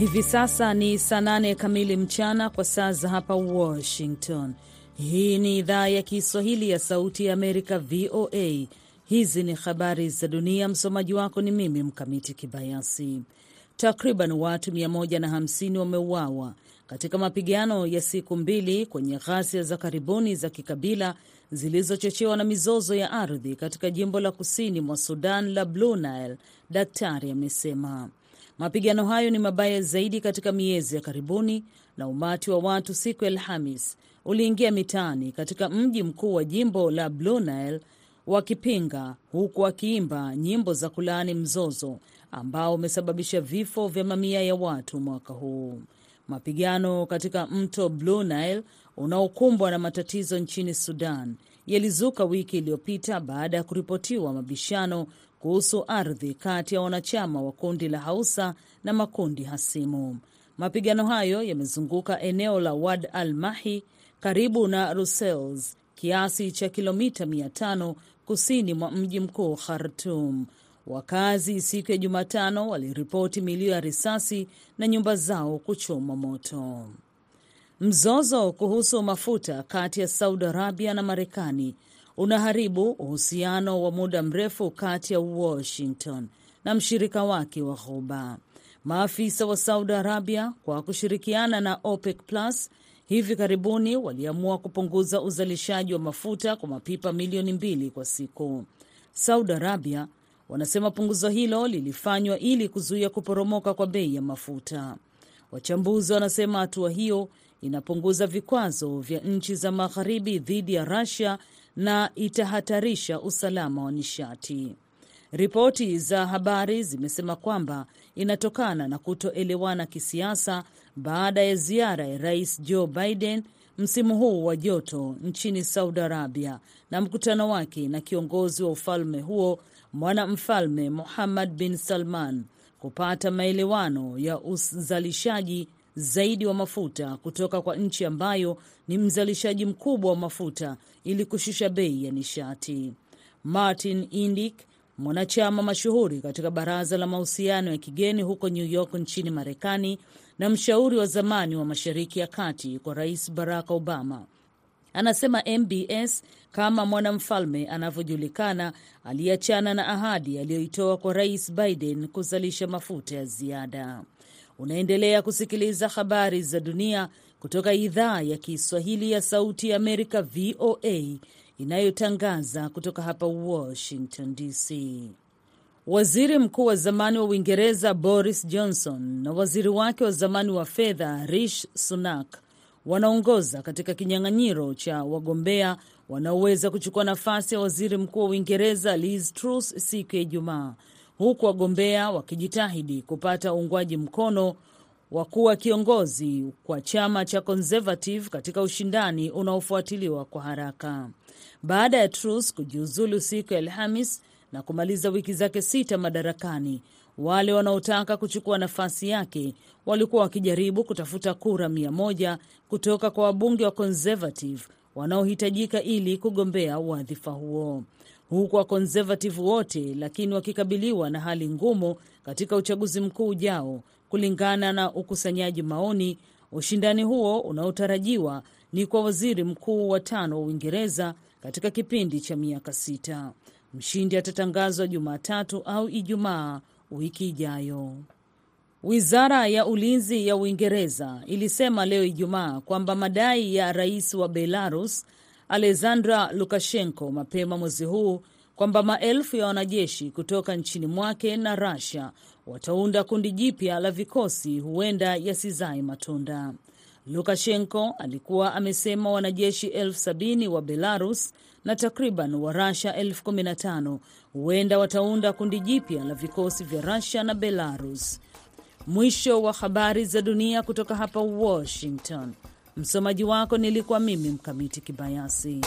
Hivi sasa ni saa nane kamili mchana kwa saa za hapa Washington. Hii ni idhaa ya Kiswahili ya Sauti ya Amerika, VOA. Hizi ni habari za dunia. Msomaji wako ni mimi Mkamiti Kibayasi. Takriban watu 150 wameuawa katika mapigano ya siku mbili kwenye ghasia za karibuni za kikabila zilizochochewa na mizozo ya ardhi katika jimbo la kusini mwa Sudan la Blue Nile, daktari amesema. Mapigano hayo ni mabaya zaidi katika miezi ya karibuni, na umati wa watu siku ya Alhamis uliingia mitaani katika mji mkuu wa jimbo la Blue Nile wakipinga, huku wakiimba nyimbo za kulaani mzozo ambao umesababisha vifo vya mamia ya watu mwaka huu. Mapigano katika mto Blue Nile unaokumbwa na matatizo nchini Sudan yalizuka wiki iliyopita baada ya kuripotiwa mabishano kuhusu ardhi kati ya wanachama wa kundi la Hausa na makundi hasimu. Mapigano hayo yamezunguka eneo la Wad al Mahi karibu na Rusels, kiasi cha kilomita 500 kusini mwa mji mkuu Khartum. Wakazi siku ya Jumatano waliripoti milio ya risasi na nyumba zao kuchoma moto. Mzozo kuhusu mafuta kati ya Saudi Arabia na Marekani unaharibu uhusiano wa muda mrefu kati ya Washington na mshirika wake wa Ghuba. Maafisa wa Saudi Arabia kwa kushirikiana na OPEC Plus hivi karibuni waliamua kupunguza uzalishaji wa mafuta kwa mapipa milioni mbili kwa siku. Saudi Arabia wanasema punguzo hilo lilifanywa ili kuzuia kuporomoka kwa bei ya mafuta. Wachambuzi wanasema hatua hiyo inapunguza vikwazo vya nchi za magharibi dhidi ya Russia na itahatarisha usalama wa nishati. Ripoti za habari zimesema kwamba inatokana na kutoelewana kisiasa baada ya ziara ya Rais Joe Biden msimu huu wa joto nchini Saudi Arabia na mkutano wake na kiongozi wa ufalme huo mwanamfalme Muhammad bin Salman kupata maelewano ya uzalishaji zaidi wa mafuta kutoka kwa nchi ambayo ni mzalishaji mkubwa wa mafuta ili kushusha bei ya nishati. Martin Indyk, mwanachama mashuhuri katika baraza la mahusiano ya kigeni huko New York nchini Marekani na mshauri wa zamani wa Mashariki ya Kati kwa Rais Barack Obama, anasema MBS kama mwanamfalme anavyojulikana aliachana na ahadi aliyoitoa kwa Rais Biden kuzalisha mafuta ya ziada. Unaendelea kusikiliza habari za dunia kutoka idhaa ya Kiswahili ya Sauti ya Amerika, VOA, inayotangaza kutoka hapa Washington DC. Waziri mkuu wa zamani wa Uingereza Boris Johnson na waziri wake wa zamani wa fedha Rishi Sunak wanaongoza katika kinyang'anyiro cha wagombea wanaoweza kuchukua nafasi ya waziri mkuu wa Uingereza Liz Truss siku ya Ijumaa, huku wagombea wakijitahidi kupata uungwaji mkono wa kuwa kiongozi kwa chama cha Conservative katika ushindani unaofuatiliwa kwa haraka baada ya Truss kujiuzulu siku ya Alhamis na kumaliza wiki zake sita madarakani. Wale wanaotaka kuchukua nafasi yake walikuwa wakijaribu kutafuta kura mia moja kutoka kwa wabunge wa Conservative wanaohitajika ili kugombea wadhifa huo, huku wa Conservative wote lakini wakikabiliwa na hali ngumu katika uchaguzi mkuu ujao. Kulingana na ukusanyaji maoni, ushindani huo unaotarajiwa ni kwa waziri mkuu wa tano wa Uingereza katika kipindi cha miaka sita. Mshindi atatangazwa Jumatatu au Ijumaa wiki ijayo. Wizara ya ulinzi ya Uingereza ilisema leo Ijumaa kwamba madai ya rais wa Belarus Alexandra Lukashenko mapema mwezi huu kwamba maelfu ya wanajeshi kutoka nchini mwake na Russia wataunda kundi jipya la vikosi huenda yasizae matunda. Lukashenko alikuwa amesema wanajeshi elfu sabini wa Belarus na takriban wa Russia elfu kumi na tano huenda wataunda kundi jipya la vikosi vya Russia na Belarus. Mwisho wa habari za dunia kutoka hapa Washington. Msomaji wako nilikuwa mimi Mkamiti Kibayasi.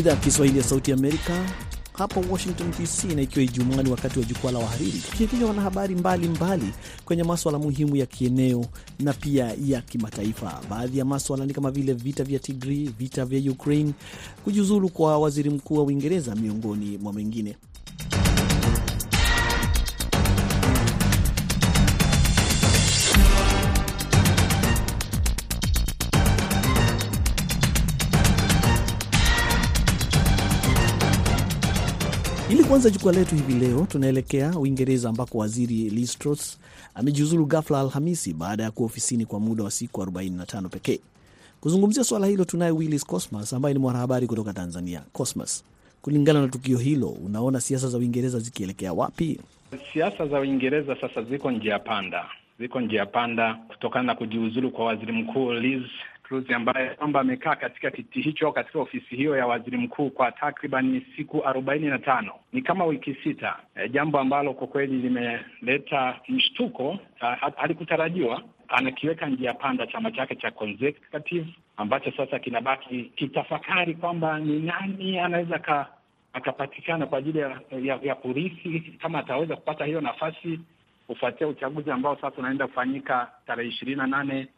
Idhaa ya Kiswahili ya Sauti Amerika hapa Washington DC, na ikiwa Ijumaa ni wakati wa jukwaa la wahariri, tukiekisha wanahabari mbalimbali kwenye maswala muhimu ya kieneo na pia ya kimataifa. Baadhi ya maswala ni kama vile vita vya Tigri, vita vya Ukraine, kujiuzulu kwa waziri mkuu wa Uingereza, miongoni mwa mengine. Ili jukwaa letu hivi leo, tunaelekea Uingereza ambako waziri Liz Truss amejiuzulu ghafla Alhamisi baada ya kuwa ofisini kwa muda wa siku 45 pekee. Kuzungumzia swala hilo tunaye Willis Cosmas ambaye ni mwanahabari kutoka Tanzania. Cosmas, kulingana na tukio hilo, unaona siasa za Uingereza zikielekea wapi? Siasa za Uingereza sasa ziko njia panda, ziko njia panda kutokana na kujiuzulu kwa waziri mkuu Liz Truss ambaye kwamba amekaa katika kiti hicho katika ofisi hiyo ya waziri mkuu kwa takriban siku arobaini na tano ni kama wiki sita. E, jambo ambalo kwa kweli limeleta mshtuko, halikutarajiwa. Anakiweka njia panda chama chake cha Conservative ambacho sasa kinabaki kitafakari kwamba ni nani anaweza ka akapatikana kwa ajili ya, ya, ya kurithi kama ataweza kupata hiyo nafasi kufuatia uchaguzi ambao sasa unaenda kufanyika tarehe ishirini na nane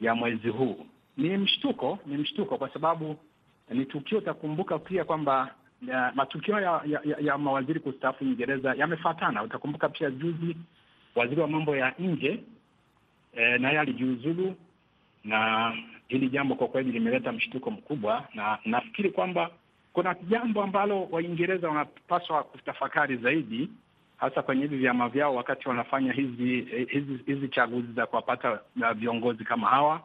ya mwezi huu. Ni mshtuko, ni mshtuko kwa sababu ni tukio. Utakumbuka pia kwamba matukio ya, ya, ya, mawaziri kustaafu Uingereza yamefuatana. Utakumbuka pia juzi waziri wa mambo ya nje e, naye alijiuzulu, na hili jambo kwa kweli limeleta mshtuko mkubwa, na nafikiri kwamba kuna jambo ambalo Waingereza wanapaswa kutafakari zaidi, hasa kwenye hivi vyama vyao wakati wanafanya hizi hizi hizi chaguzi za kuwapata viongozi kama hawa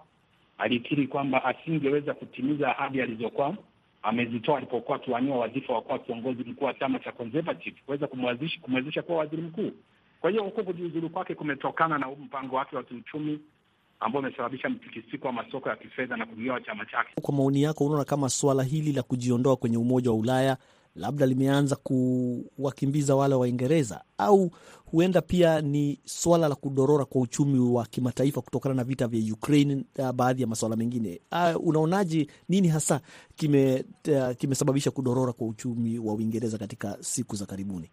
alikiri kwamba asingeweza kutimiza ahadi alizokuwa amezitoa alipokuwa akiwania wadhifa wa kuwa kiongozi mkuu wa chama cha Conservative kuweza kumwezesha kuwa waziri mkuu. Kwa hiyo huko kujiuzulu kwake kumetokana na mpango wake wa kiuchumi ambao umesababisha mtikisiko wa masoko ya kifedha na kugawa chama chake. Kwa maoni yako, unaona kama suala hili la kujiondoa kwenye Umoja wa Ulaya labda limeanza kuwakimbiza wale Waingereza au huenda pia ni swala la kudorora kwa uchumi wa kimataifa kutokana na vita vya Ukraine, baadhi ya masuala mengine. Uh, unaonaje, nini hasa kime uh, kimesababisha kudorora kwa uchumi wa Uingereza katika siku za karibuni?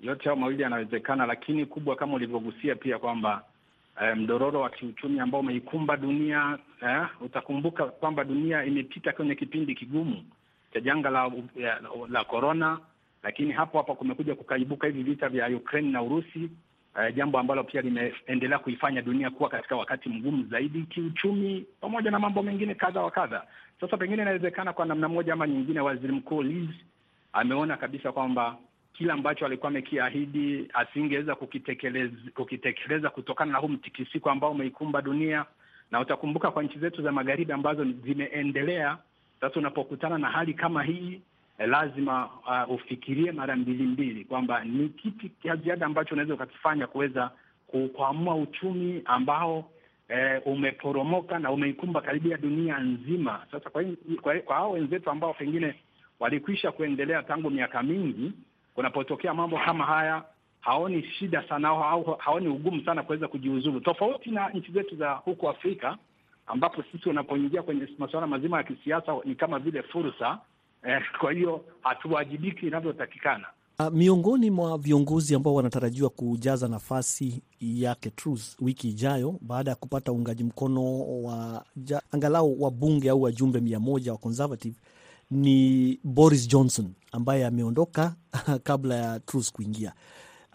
Yote hayo mawili yanawezekana, lakini kubwa kama ulivyogusia pia kwamba eh, mdororo wa kiuchumi ambao umeikumba dunia eh, utakumbuka kwamba dunia imepita kwenye kipindi kigumu cha janga la la corona, lakini hapo hapo kumekuja kukaibuka hivi vita vya Ukraine na Urusi, uh, jambo ambalo pia limeendelea kuifanya dunia kuwa katika wakati mgumu zaidi kiuchumi, pamoja na mambo mengine kadha wa kadha. Sasa pengine inawezekana kwa namna moja ama nyingine, waziri mkuu Liz ameona kabisa kwamba kila ambacho alikuwa amekiahidi asingeweza kukitekeleza, kukitekeleza kutokana na huu mtikisiko ambao umeikumba dunia, na utakumbuka kwa nchi zetu za magharibi ambazo zimeendelea sasa unapokutana na hali kama hii eh, lazima uh, ufikirie mara mbili mbili kwamba ni kipi cha ziada ambacho unaweza ukakifanya kuweza kukwamua uchumi ambao eh, umeporomoka na umeikumba karibia dunia nzima. Sasa kwa, kwa, kwa hao wenzetu ambao pengine walikwisha kuendelea tangu miaka mingi, kunapotokea mambo kama haya haoni shida sana au haoni ugumu sana kuweza kujiuzulu, tofauti na nchi zetu za huku Afrika ambapo sisi unapoingia kwenye masuala mazima ya kisiasa ni kama vile fursa eh, kwa hiyo hatuwajibiki inavyotakikana. Uh, miongoni mwa viongozi ambao wanatarajiwa kujaza nafasi yake Truss wiki ijayo baada ya kupata uungaji mkono wa ja, angalau wabunge au wajumbe mia moja wa Conservative ni Boris Johnson ambaye ameondoka kabla ya Truss kuingia.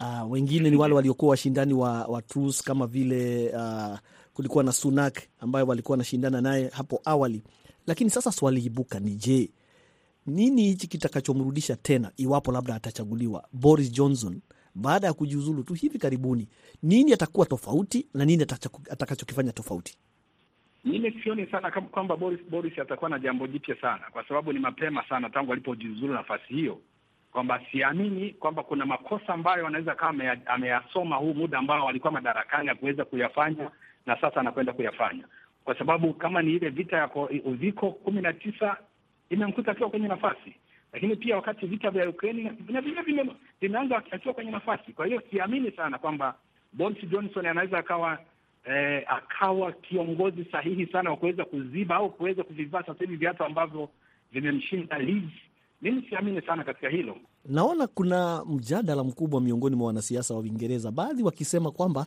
Uh, wengine ni wale waliokuwa washindani wa, wa Truss kama vile uh, kulikuwa na Sunak ambayo walikuwa wanashindana naye hapo awali, lakini sasa swali ibuka ni je, nini hichi kitakachomrudisha tena iwapo labda atachaguliwa Boris Johnson baada ya kujiuzulu tu hivi karibuni? Nini atakuwa tofauti na nini atakachokifanya tofauti? Mimi sioni sana kwamba Boris Boris atakuwa na jambo jipya sana, kwa sababu ni mapema sana tangu alipojiuzulu nafasi hiyo, kwamba siamini kwamba kuna makosa ambayo anaweza kama ameyasoma huu muda ambao alikuwa madarakani ya kuweza kuyafanya na sasa anakwenda kuyafanya, kwa sababu kama ni ile vita ya uviko kumi na tisa imemkuta akiwa kwenye nafasi, lakini pia wakati vita vya Ukraine na vile vimeanza akiwa kwenye nafasi. Kwa hiyo siamini sana kwamba Boris Johnson anaweza akawa eh, akawa kiongozi sahihi sana wa kuweza kuziba au kuweza kuvivaa sasa hivi viatu ambavyo vimemshinda Liz. Mimi siamini sana katika hilo. Naona kuna mjadala mkubwa miongoni mwa wanasiasa wa Uingereza, baadhi wakisema kwamba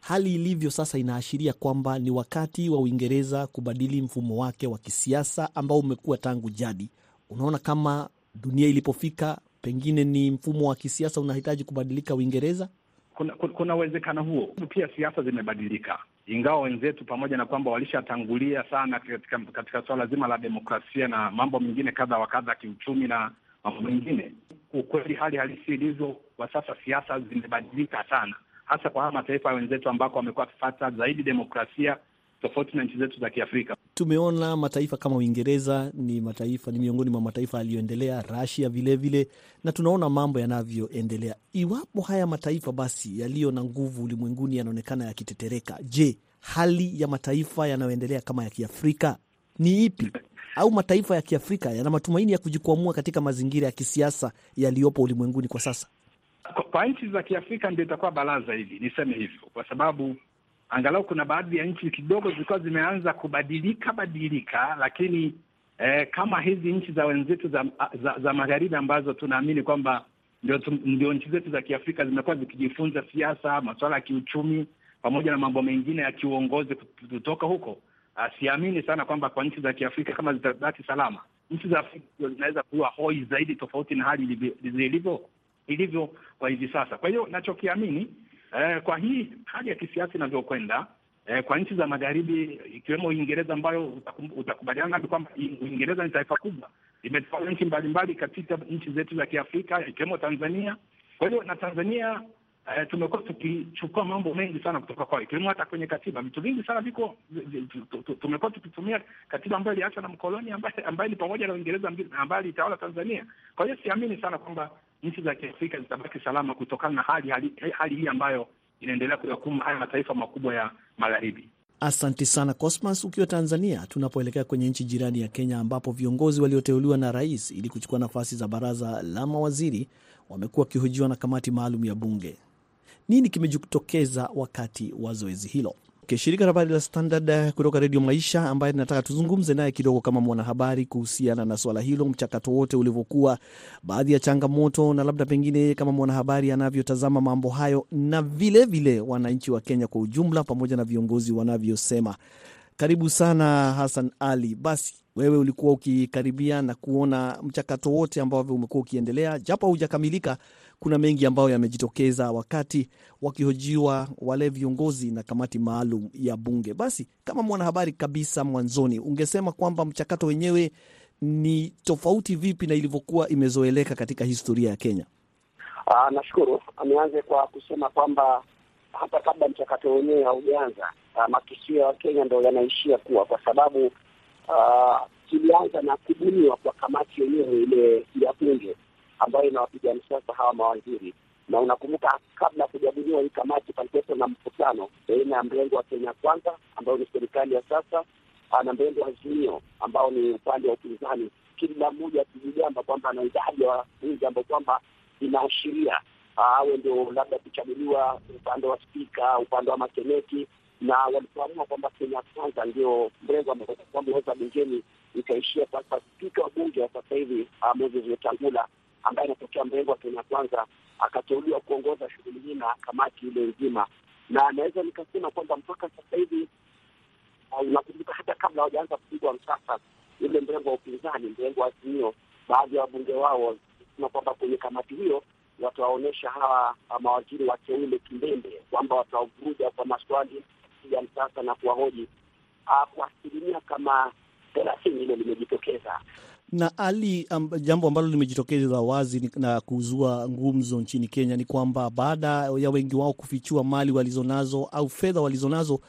hali ilivyo sasa inaashiria kwamba ni wakati wa Uingereza kubadili mfumo wake wa kisiasa ambao umekuwa tangu jadi. Unaona kama dunia ilipofika, pengine ni mfumo wa kisiasa unahitaji kubadilika Uingereza. Kuna kuna uwezekano huo. Pia siasa zimebadilika, ingawa wenzetu pamoja na kwamba walishatangulia sana katika, katika suala zima la demokrasia na mambo mengine kadha wa kadha, kiuchumi na mambo mengine. Ukweli hali halisi ilivyo kwa sasa, siasa zimebadilika sana, hasa kwa haya mataifa ya wenzetu ambako wamekuwa wakifata zaidi demokrasia tofauti na nchi zetu za Kiafrika. Tumeona mataifa kama Uingereza ni mataifa ni miongoni mwa mataifa yaliyoendelea, Rasia vilevile, na tunaona mambo yanavyoendelea. Iwapo haya mataifa basi yaliyo na nguvu ulimwenguni yanaonekana yakitetereka, je, hali ya mataifa yanayoendelea kama ya Kiafrika ni ipi? Au mataifa ya Kiafrika yana matumaini ya kujikwamua katika mazingira ya kisiasa yaliyopo ulimwenguni kwa sasa? Kwa, kwa nchi za Kiafrika ndio itakuwa balaa zaidi, niseme hivyo, kwa sababu angalau kuna baadhi ya nchi kidogo zilikuwa zimeanza kubadilika badilika, lakini eh, kama hizi nchi za wenzetu za, za, za magharibi ambazo tunaamini kwamba ndio, ndio nchi zetu za Kiafrika zimekuwa zikijifunza siasa, masuala ya kiuchumi pamoja na mambo mengine ya kiuongozi kutoka huko. Uh, siamini sana kwamba kwa nchi za Kiafrika kama zitabaki salama, nchi za Afrika zinaweza kuwa hoi zaidi, tofauti na hali ilivyo ilivyo kwa hivi sasa. Kwa hiyo nachokiamini Eh, kwa hii hali ya kisiasa inavyokwenda eh, kwa nchi za magharibi ikiwemo Uingereza ambayo utakubaliana nami kwamba Uingereza ni taifa kubwa, imetawala nchi mbalimbali katika nchi zetu za Kiafrika ikiwemo Tanzania. Kwa hiyo na Tanzania eh, tumekuwa tukichukua mambo mengi sana kutoka kwao, ikiwemo hata kwenye katiba, vitu vingi sana viko, tumekuwa tukitumia katiba ambayo iliachwa na mkoloni ambaye ni pamoja na Uingereza ambayo ilitawala Tanzania. Kwa hiyo siamini sana kwamba nchi za Kiafrika zitabaki salama kutokana na hali hali, hali hii ambayo inaendelea kuyakumba haya mataifa makubwa ya magharibi. Asante sana Cosmas, ukiwa Tanzania. Tunapoelekea kwenye nchi jirani ya Kenya, ambapo viongozi walioteuliwa na rais ili kuchukua nafasi za baraza la mawaziri wamekuwa wakihojiwa na kamati maalum ya bunge. Nini kimejitokeza wakati wa zoezi hilo? Shirika la habari la Standard kutoka Redio Maisha, ambaye nataka tuzungumze naye kidogo kama mwanahabari kuhusiana na swala hilo, mchakato wote ulivyokuwa, baadhi ya changamoto na labda pengine kama mwanahabari anavyotazama mambo hayo, na vilevile wananchi wa Kenya kwa ujumla, pamoja na viongozi wanavyosema. Karibu sana Hassan Ali. Basi wewe ulikuwa ukikaribia na kuona mchakato wote ambavyo umekuwa ukiendelea, japo haujakamilika kuna mengi ambayo yamejitokeza wakati wakihojiwa wale viongozi na kamati maalum ya bunge. Basi kama mwanahabari kabisa, mwanzoni ungesema kwamba mchakato wenyewe ni tofauti vipi na ilivyokuwa imezoeleka katika historia ya Kenya? Aa, nashukuru. Nianze kwa kusema kwamba hata kabla mchakato wenyewe haujaanza, makisio ya Wakenya ndo yanaishia kuwa, kwa sababu kilianza na kubuniwa kwa kamati yenyewe ile ya bunge ambayo inawapiga msasa hawa mawaziri. Na unakumbuka kabla ya kujadiliwa hii kamati, palikuwepo na mkutano baina ya mrengo wa Kenya Kwanza ambayo ni serikali ya sasa na mrengo wa Azimio ambao ni upande wa upinzani, kila mmoja akijigamba kwamba ana idadi ya wabunge ambao kwamba inaashiria awe ndio labda kuchaguliwa upande wa spika, upande wa maseneti, na walipoamua kwamba Kenya Kwanza ndio mrengo ambao kwamba weza bungeni ikaishia sasa. Spika wa bunge wa sasa hivi Moses Wetangula ambaye anatokea mrengo wa Kenya Kwanza akateuliwa kuongoza shughuli hii na kamati ile nzima, na naweza nikasema kwamba mpaka sasa hivi unakumbuka, hata kabla hawajaanza kupigwa msasa, ule mrengo wa upinzani, mrengo wa Azimio, baadhi ya wabunge wao sema kwamba kwenye kamati hiyo watawaonyesha hawa mawaziri wateule kimbembe, kwamba watawavuruja kwa maswali ya msasa na kuwahoji kwa asilimia kama thelathini. Hilo limejitokeza na ali um, jambo ambalo limejitokeza wazi na kuzua ngumzo nchini Kenya ni kwamba baada ya wengi wao kufichua mali walizonazo au fedha walizonazo,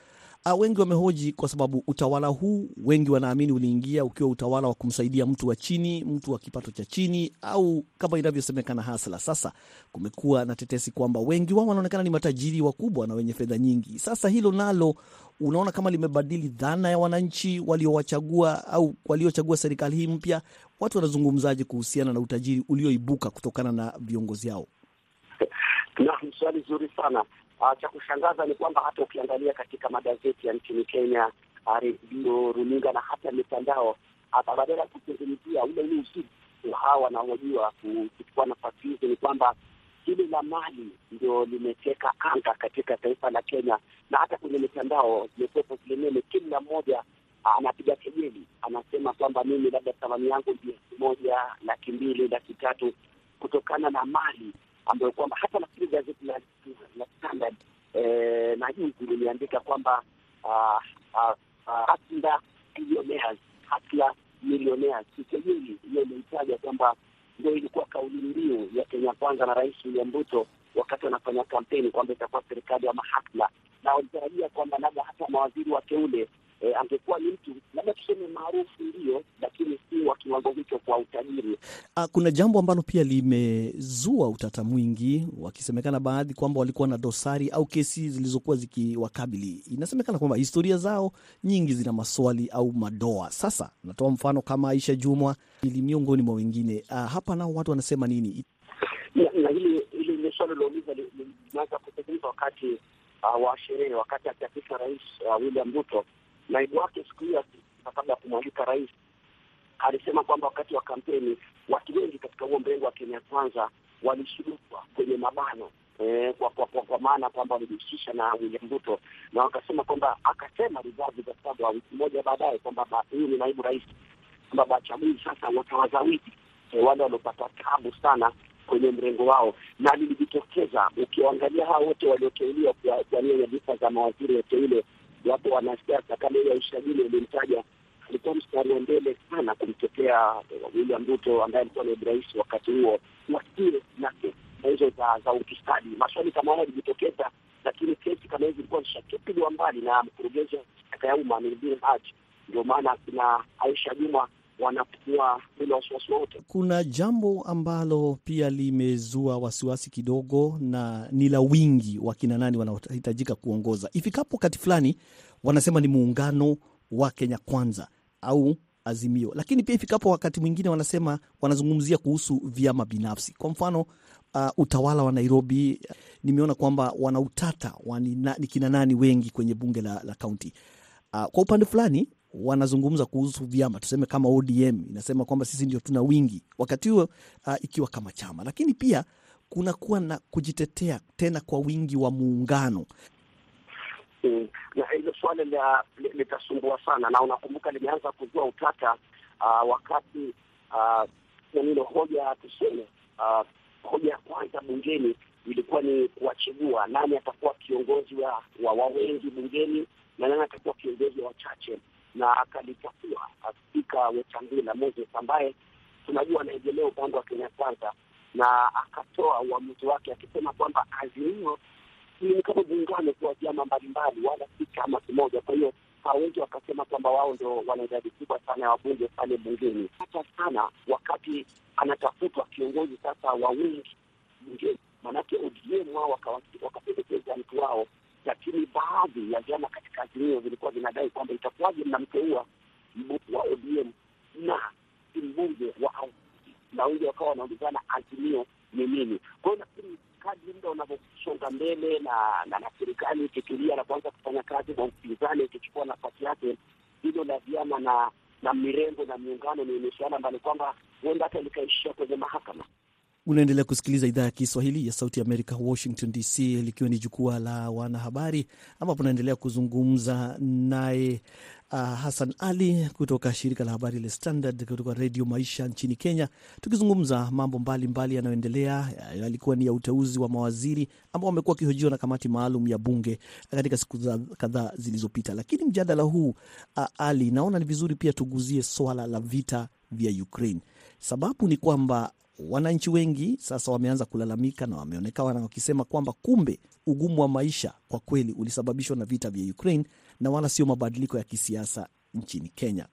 wengi wamehoji kwa sababu utawala huu wengi wanaamini uliingia ukiwa utawala wa kumsaidia mtu wa chini, mtu wa kipato cha chini, au kama inavyosemekana hasla. Sasa kumekuwa na tetesi kwamba wengi wao wanaonekana ni matajiri wakubwa na wenye fedha nyingi. Sasa hilo nalo unaona kama limebadili dhana ya wananchi waliowachagua au waliochagua serikali hii mpya? Watu wanazungumzaje kuhusiana na utajiri ulioibuka kutokana na viongozi hao? Naam, swali zuri sana. Uh, cha kushangaza ni kwamba hata ukiangalia katika magazeti ya nchini Kenya, redio, runinga na hata mitandao, badala ya kuzungumzia ule ule usiku hawa wanaojua kuchukua nafasi hizi, ni kwamba hili la mali ndio limeteka anga katika taifa la Kenya, na hata kwenye mitandao zimekuwepo zilemene, kila mmoja anapiga kejeli, anasema kwamba mimi labda thamani yangu elfu moja laki mbili laki tatu kutokana na mali ambayo kwamba hata nafikiri gazeti la Standard na juzi liliandika kwamba hatla millionaires, hatla millionaires. Kejeli hiyo imehitaja kwamba ndio ilikuwa kauli mbiu ya Kenya Kwanza na Rais William Ruto wakati wanafanya kampeni kwamba itakuwa serikali ya mahatla, na walitarajia kwamba labda hata mawaziri wateule E, angekuwa ni mtu labda tuseme maarufu ndio, lakini si wa kiwango hicho kwa utajiri. Kuna jambo ambalo pia limezua utata mwingi, wakisemekana baadhi kwamba walikuwa na dosari au kesi zilizokuwa zikiwakabili. Inasemekana kwamba historia zao nyingi zina maswali au madoa. Sasa natoa mfano kama Aisha Jumwa ili miongoni mwa wengine. Uh, hapa nao watu wanasema nini? Na hili hili ni swali lilouliza limeanza kutekelezwa wakati uh, wa sherehe, wakati akiapishwa Rais uh, William Ruto naibu wake siku hiyo kabla ya kumwalika rais alisema kwamba wakati wa kampeni watu wengi katika huo mrengo wa Kenya Kwanza walishurutwa kwenye mabano eh, kwa, kwa, kwa, kwa maana kwamba walijihusisha na William Ruto, na wakasema kwamba akasema za saba wiki moja baadaye kwamba huyu ni naibu rais, kwamba Bachagui sasa watawazawidi eh, wale waliopata tabu sana kwenye mrengo wao, na lilijitokeza. Ukiangalia hao wote walioteuliwa kuwania nyadhifa za mawaziri wateule wapo wanasiasa kama ile Aisha Jumwa ulimtaja, alikuwa mstari wa mbele sana kumtetea William Ruto ambaye alikuwa naibu rais wakati huo, wasiwe na hizo za ufisadi. Maswali kama haya yalijitokeza, lakini kesi kama hizi ilikuwa zishatupiliwa mbali na mkurugenzi wa mashtaka ya umma Nurdin Haji. Ndio maana kina Aisha Jumwa wanapua bila wasiwasi wote. Kuna jambo ambalo pia limezua wasiwasi kidogo, na ni la wingi wa kina nani wanaohitajika kuongoza ifikapo wakati fulani. Wanasema ni muungano wa Kenya Kwanza au Azimio, lakini pia ifikapo wakati mwingine wanasema wanazungumzia kuhusu vyama binafsi. Kwa mfano uh, utawala wa Nairobi, nimeona kwamba wana utata ni kina nani wengi kwenye bunge la kaunti. Uh, kwa upande fulani wanazungumza kuhusu vyama. Tuseme kama ODM inasema kwamba sisi ndio tuna wingi. Wakati huo, uh, ikiwa kama chama, lakini pia kunakuwa na kujitetea tena kwa wingi wa muungano. Mm. Na hilo swala litasumbua sana, na unakumbuka limeanza kuzua utata uh, wakati nilo uh, hoja tuseme uh, hoja ya kwanza bungeni ilikuwa ni kuwachagua nani atakuwa kiongozi wa, wa, wa wengi bungeni na nani atakuwa kiongozi wa wachache na akalitakiwa spika Wetangula Moses ambaye tunajua anaegemea upande wa Kenya Kwanza, na akatoa uamuzi wake akisema kwamba Azimio ni kama muungano kwa vyama mbalimbali, wala si chama kimoja. Kwa hiyo hawezi wakasema kwamba wao ndo wana idadi kubwa sana ya wabunge pale bungeni, hata sana wakati anatafutwa kiongozi sasa wa wingi bungeni, maanake ODM wao wakapendekeza mtu wao lakini baadhi ya vyama katika Azimio vilikuwa vinadai kwamba itakuwaje mnamteua mbunge wa ODM na mbunge wa na wengi wakawa wanaulizana Azimio ni nini. Kwa hiyo nafikiri kadri muda unavyosonga mbele na na, serikali ikitulia na kuanza kufanya kazi na upinzani ikichukua nafasi yake, hilo la vyama na na mirengo na miungano ni suala ambalo kwamba huenda hata likaishia kwenye mahakama. Unaendelea kusikiliza idhaa ya Kiswahili ya Sauti Amerika, Washington DC, likiwa ni jukwaa la wanahabari, ambapo naendelea kuzungumza naye uh, Hassan Ali kutoka shirika la habari la Standard kutoka Redio Maisha nchini Kenya, tukizungumza mambo mbalimbali yanayoendelea. Yalikuwa ni ya uteuzi wa mawaziri ambao wamekuwa wakihojiwa na kamati maalum ya bunge katika siku kadhaa zilizopita. Lakini mjadala huu uh, Ali, naona ni vizuri pia tuguzie swala la vita vya Ukraine. Sababu ni kwamba wananchi wengi sasa wameanza kulalamika na wameonekana wakisema kwamba kumbe ugumu wa maisha kwa kweli ulisababishwa na vita vya Ukraine na wala sio mabadiliko ya kisiasa nchini Kenya.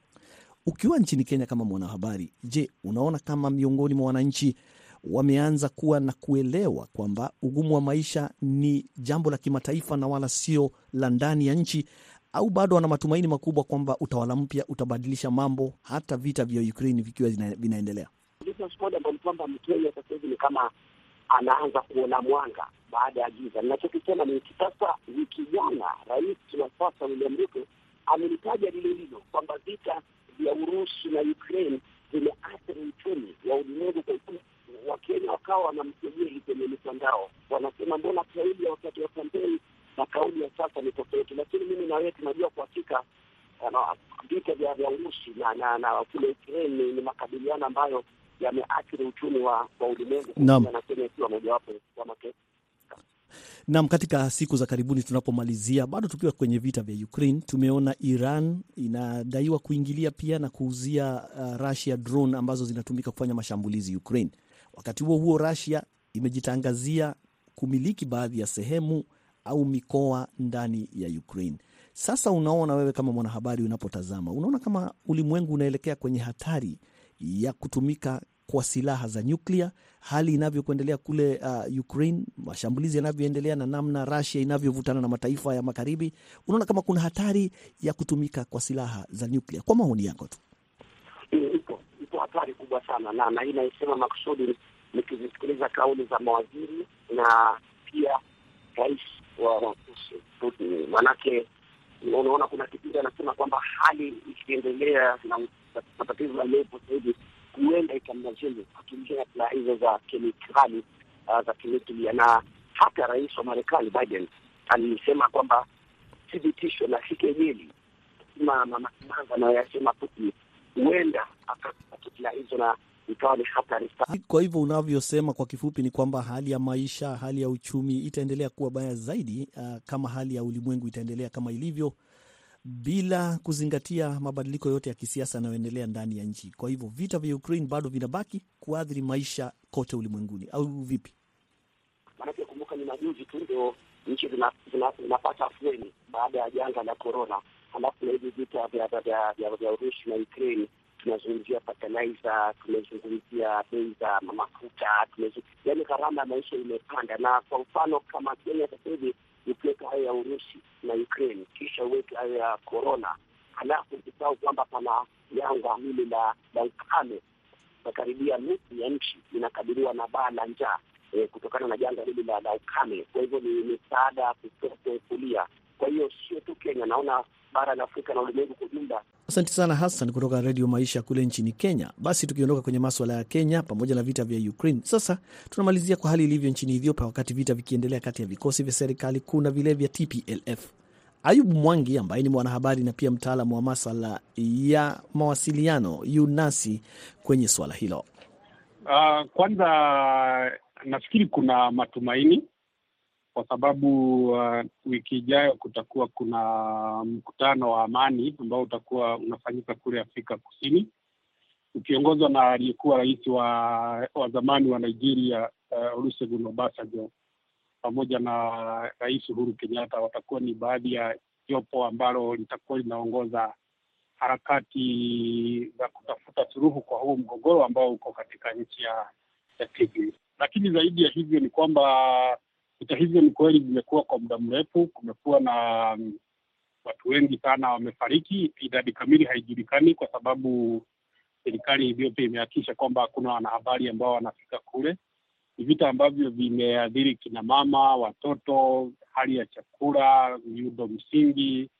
Ukiwa nchini Kenya kama mwanahabari, je, unaona kama miongoni mwa wananchi wameanza kuwa na kuelewa kwamba ugumu wa maisha ni jambo la kimataifa na wala sio la ndani ya nchi, au bado wana matumaini makubwa kwamba utawala mpya utabadilisha mambo hata vita vya Ukraine vikiwa vinaendelea? kwamba Mkenya sasa hivi ni kama anaanza kuona mwanga baada ya giza. Ninachokisema ni sasa, wiki rais wa sasa William Ruto amelitaja lile hilo kwamba vita vya Urusi na Ukraine vimeathiri uchumi wa ulimwengu kwa ujumla. Wakenya wakawa wanamkejeli kwenye mitandao, wanasema mbona kauli ya wakati wa kampeni na kauli ya sasa ni tofauti. Lakini mimi na wewe tunajua kwa hakika vita vya vya Urusi na na na kule Ukraine ni makabiliano ambayo yameathiri uchumi wa wa ulimwengu, na Kenya ikiwa mojawapo wa mataifa Nam, katika siku za karibuni tunapomalizia, bado tukiwa kwenye vita vya Ukraine, tumeona Iran inadaiwa kuingilia pia na kuuzia uh, Russia drone ambazo zinatumika kufanya mashambulizi Ukraine. Wakati huo huo, Russia imejitangazia kumiliki baadhi ya sehemu au mikoa ndani ya Ukraine. Sasa unaona wewe kama mwanahabari, unapotazama unaona kama ulimwengu unaelekea kwenye hatari ya kutumika kwa silaha za nyuklia, hali inavyokuendelea kule uh, Ukraine, mashambulizi yanavyoendelea na namna Russia inavyovutana na mataifa ya magharibi, unaona kama kuna hatari ya kutumika kwa silaha za nyuklia? Kwa maoni yako tu. Ipo ipo hatari kubwa sana, na na hii naisema makusudi nikizisikiliza kauli za mawaziri na pia rais wa Putin, maanake unaona kuna kipindi anasema kwamba hali ikiendelea na matatizo yaliyopo sahivi huenda ikamlazimu kutumia silaha hizo za kemikali uh, za kinuklia. Na hata rais wa Marekani Biden alisema kwamba thibitisho na sikejeli ma mamakimanza anayoyasema Putin huenda akapata silaha hizo na ikawa ni hatari sana. Kwa hivyo unavyosema kwa kifupi ni kwamba hali ya maisha, hali ya uchumi itaendelea kuwa baya zaidi, uh, kama hali ya ulimwengu itaendelea kama ilivyo bila kuzingatia mabadiliko yote ya kisiasa yanayoendelea ndani ya nchi. Kwa hivyo vita vya Ukraine bado vinabaki kuathiri maisha kote ulimwenguni, au vipi? Maanake kumbuka, ni majuzi tu ndio nchi zinapata afueni baada ya janga la korona, halafu na hivi vita vya Urusi na Ukraine tunazungumzia fertilizer, tumezungumzia bei za mafuta, yaani gharama ya maisha imepanda. Na kwa mfano kama Kenya sasa hivi ukiweka hayo ya Urusi na Ukraine kisha uweke hayo ya corona, halafu ukisahau kwamba pana janga hili la ukame, nakaribia nusu ya nchi inakabiliwa na baa la njaa e, kutokana na janga hili la la ukame. Kwa hivyo ni misaada kutoka kulia. Kwa hiyo sio tu Kenya, naona bara la Afrika na ulimwengu kwa ujumla. Asante sana Hassan kutoka Redio Maisha kule nchini Kenya. Basi tukiondoka kwenye maswala ya Kenya pamoja na vita vya Ukraine, sasa tunamalizia kwa hali ilivyo nchini Ethiopia, wakati vita vikiendelea kati ya vikosi vya serikali kuu na vile vya TPLF. Ayubu Mwangi ambaye ni mwanahabari na pia mtaalamu wa maswala ya mawasiliano yunasi kwenye swala hilo. Uh, kwanza nafikiri kuna matumaini kwa sababu uh, wiki ijayo kutakuwa kuna mkutano wa amani ambao utakuwa unafanyika kule Afrika Kusini ukiongozwa na aliyekuwa rais wa wa zamani wa Nigeria uh, Olusegun Obasanjo pamoja na Rais Uhuru Kenyatta. Watakuwa ni baadhi ya jopo ambalo litakuwa linaongoza harakati za kutafuta suluhu kwa huo mgogoro ambao uko katika nchi ya, ya Tigray. Lakini zaidi ya hivyo ni kwamba vita hivyo ni kweli vimekuwa kwa muda mrefu. Kumekuwa na um, watu wengi sana wamefariki. Idadi kamili haijulikani kwa sababu serikali Ethiopia imehakikisha kwamba hakuna wanahabari ambao wanafika kule. Ni vita ambavyo vimeadhiri kina mama, watoto, hali ya chakula, miundo msingi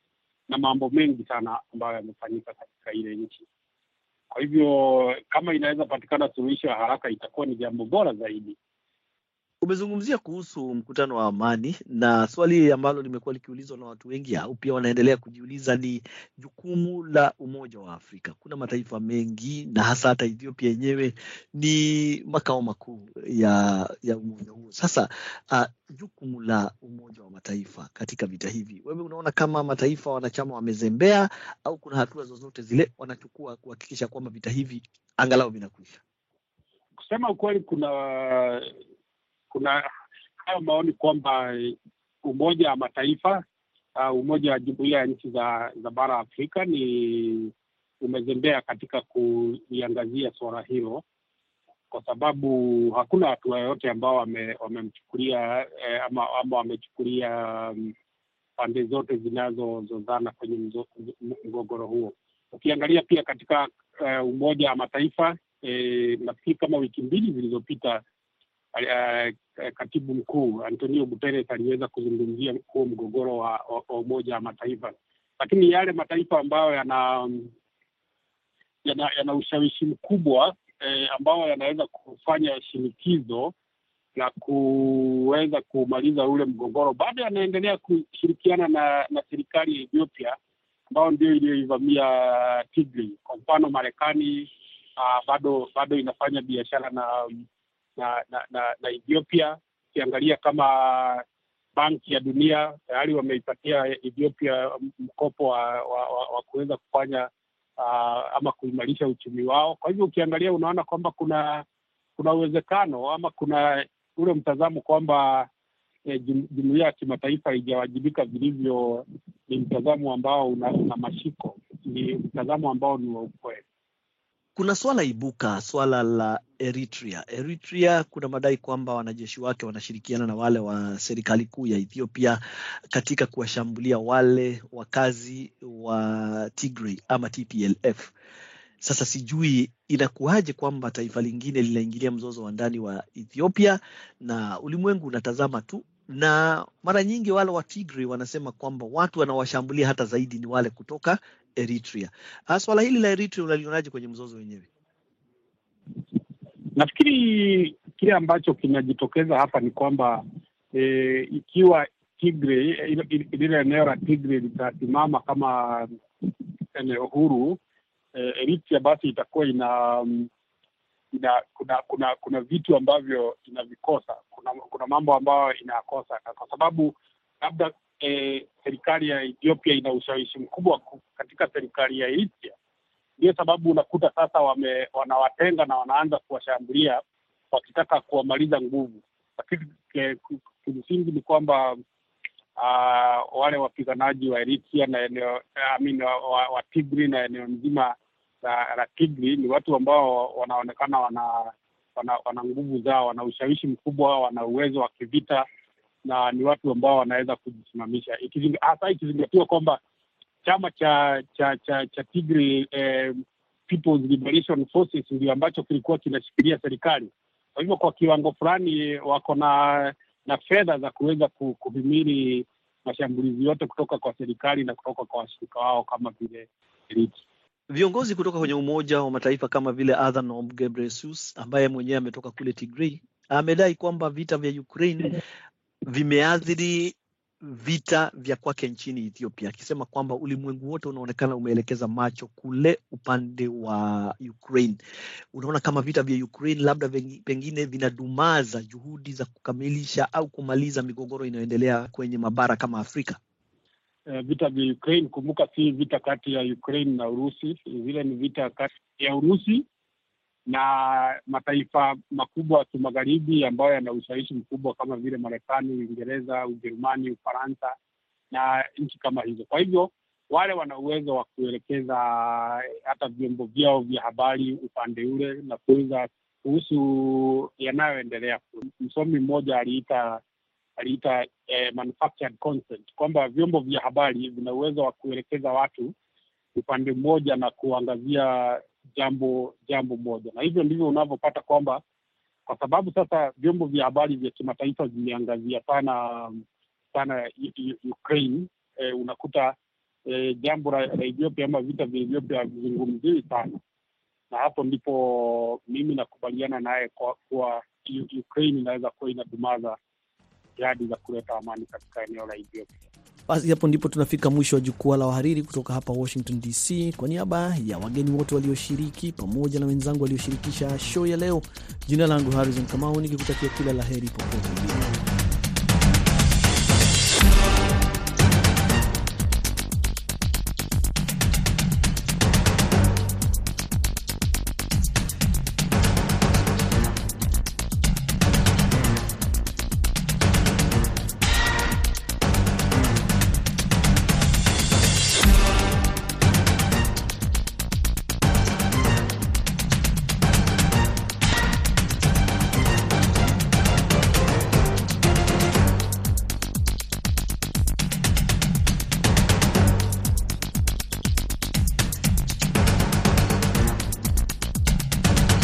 na mambo mengi sana ambayo yamefanyika katika ile nchi. Kwa hivyo kama inaweza patikana suluhisho ya haraka, itakuwa ni jambo bora zaidi. Umezungumzia kuhusu mkutano wa amani na swali ambalo limekuwa likiulizwa na watu wengi au pia wanaendelea kujiuliza ni jukumu la Umoja wa Afrika. Kuna mataifa mengi na hasa hata Ethiopia yenyewe ni makao makuu ya ya umoja huo. Sasa uh, jukumu la Umoja wa Mataifa katika vita hivi, wewe unaona kama mataifa wanachama wamezembea au kuna hatua zozote zile wanachukua kuhakikisha kwamba vita hivi angalau vinakwisha? Kusema ukweli, kuna kuna hayo maoni kwamba Umoja wa Mataifa uh, umoja wa jumuiya ya nchi za, za bara Afrika ni umezembea katika kuiangazia suala hilo, kwa sababu hakuna hatua yoyote ambao wamemchukulia wame eh, ama, ama wamechukulia um, pande zote zinazozozana kwenye mgogoro huo. Ukiangalia pia katika uh, Umoja wa Mataifa eh, nafikiri kama wiki mbili zilizopita katibu mkuu Antonio Guterres aliweza kuzungumzia huo mgogoro wa, wa Umoja wa Mataifa, lakini yale mataifa ambayo yana yana, yana ushawishi mkubwa eh, ambao yanaweza kufanya shinikizo la kuweza kumaliza ule mgogoro. Bado yanaendelea kushirikiana na na serikali ya Ethiopia ambayo ndio iliyoivamia Tigray. Kwa mfano, Marekani uh, bado bado inafanya biashara na na, na, na na Ethiopia. Ukiangalia kama Banki ya Dunia tayari wameipatia Ethiopia mkopo wa, wa, wa, wa kuweza kufanya uh, ama kuimarisha uchumi wao. Kwa hivyo ukiangalia unaona kwamba kuna kuna uwezekano ama kuna ule mtazamo kwamba eh, jumuiya ya kimataifa haijawajibika vilivyo. Ni mtazamo ambao una, una mashiko, ni mtazamo ambao ni wa ukweli. Kuna swala ibuka, swala la Eritrea. Eritrea kuna madai kwamba wanajeshi wake wanashirikiana na wale wa serikali kuu ya Ethiopia katika kuwashambulia wale wakazi wa Tigray ama TPLF. Sasa sijui inakuwaje kwamba taifa lingine linaingilia mzozo wa ndani wa Ethiopia na ulimwengu unatazama tu, na mara nyingi wale wa Tigray wanasema kwamba watu wanawashambulia hata zaidi ni wale kutoka Eritrea. Swala hili la Eritrea unalionaje kwenye mzozo wenyewe? Nafikiri kile ambacho kinajitokeza hapa ni kwamba e, ikiwa Tigray, lile eneo la Tigray litasimama kama eneo huru e, Eritrea basi itakuwa ina, ina kuna kuna kuna vitu ambavyo inavikosa. Kuna kuna mambo ambayo inakosa kwa sababu labda e, serikali ya Ethiopia ina ushawishi mkubwa katika serikali ya Eritrea. Ndio sababu unakuta sasa wame, wanawatenga na wanaanza kuwashambulia wakitaka kuwamaliza nguvu, lakini kimsingi ni kwamba uh, wale wapiganaji wa Eritrea na eneo I mean, wa, wa Tigray na eneo nzima la, la Tigri ni watu ambao wanaonekana wana wana, wana nguvu zao, wana ushawishi mkubwa, wana uwezo wa kivita na ni watu ambao wanaweza kujisimamisha, hasa ikizingatiwa kwamba chama cha cha cha cha Tigray eh, People's Liberation Forces ndio ambacho kilikuwa kinashikilia serikali. Kwa hivyo kwa kiwango fulani wako na na fedha za kuweza kuhimili mashambulizi yote kutoka kwa serikali na kutoka kwa washirika wao kama vile Eritrea. Viongozi kutoka kwenye Umoja wa Mataifa kama vile Adhanom Ghebreyesus ambaye mwenyewe ametoka kule Tigray amedai kwamba vita vya Ukraine vimeathiri vita vya kwake nchini Ethiopia, akisema kwamba ulimwengu wote unaonekana umeelekeza macho kule upande wa Ukraine. Unaona kama vita vya Ukraine labda pengine vinadumaza juhudi za kukamilisha au kumaliza migogoro inayoendelea kwenye mabara kama Afrika. Uh, vita vya Ukraine, kumbuka, si vita kati ya Ukraine na Urusi, vile ni vita kati ya Urusi na mataifa makubwa ya kimagharibi ambayo yana ushawishi mkubwa kama vile Marekani, Uingereza, Ujerumani, Ufaransa na nchi kama hizo. Kwa hivyo wale wana uwezo wa kuelekeza hata vyombo vyao vya habari upande ule na kuweza kuhusu yanayoendelea. Msomi mmoja aliita aliita eh, manufactured consent, kwamba vyombo vya habari vina uwezo wa kuelekeza watu upande mmoja na kuangazia jambo jambo moja, na hivyo ndivyo unavyopata kwamba kwa sababu sasa vyombo vya habari vya kimataifa vimeangazia sana sana Ukraine, eh, unakuta eh, jambo la Ethiopia ama vita vya Ethiopia havizungumziwi sana, na hapo ndipo mimi nakubaliana naye kuwa Ukraine inaweza kuwa inadumaza jihadi za kuleta amani katika eneo la Ethiopia. Basi hapo ndipo tunafika mwisho wa jukwaa la wahariri kutoka hapa Washington DC. Kwa niaba ya wageni wote walioshiriki pamoja na wenzangu walioshirikisha show ya leo, jina langu Harrison Kamau nikikutakia kila la heri popote ulipo.